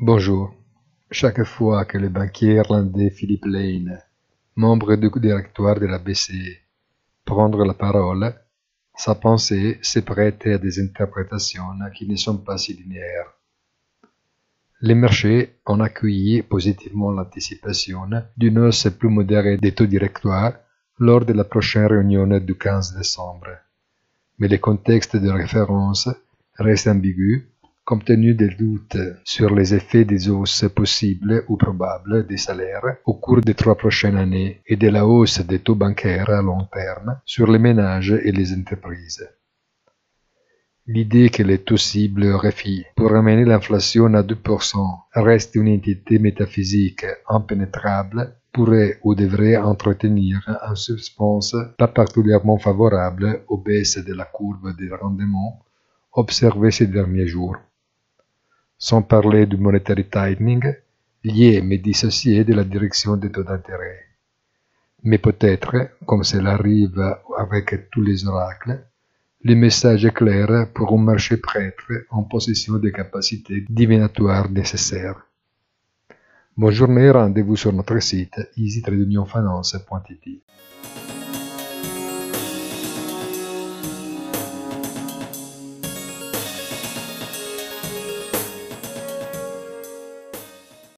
Bonjour. Chaque fois que le banquier irlandais Philip Lane, membre du directoire de la BCE, prend la parole, sa pensée se prête à des interprétations qui ne sont pas si linéaires. Les marchés ont accueilli positivement l'anticipation d'une hausse plus modérée des taux directoires lors de la prochaine réunion du 15 décembre. Mais le contexte de référence reste ambigu compte tenu des doutes sur les effets des hausses possibles ou probables des salaires au cours des trois prochaines années et de la hausse des taux bancaires à long terme sur les ménages et les entreprises. L'idée que les taux cibles RFI pour ramener l'inflation à 2% reste une entité métaphysique impénétrable pourrait ou devrait entretenir un suspense pas particulièrement favorable aux baisses de la courbe des rendements observées ces derniers jours. Sans parler du monetary tightening, lié mais dissocié de la direction des taux d'intérêt. Mais peut-être, comme cela arrive avec tous les oracles, le message est clair pour un marché prêtre en possession des capacités divinatoires nécessaires. Bonne journée, rendez-vous sur notre site easytradeunionfinance.it.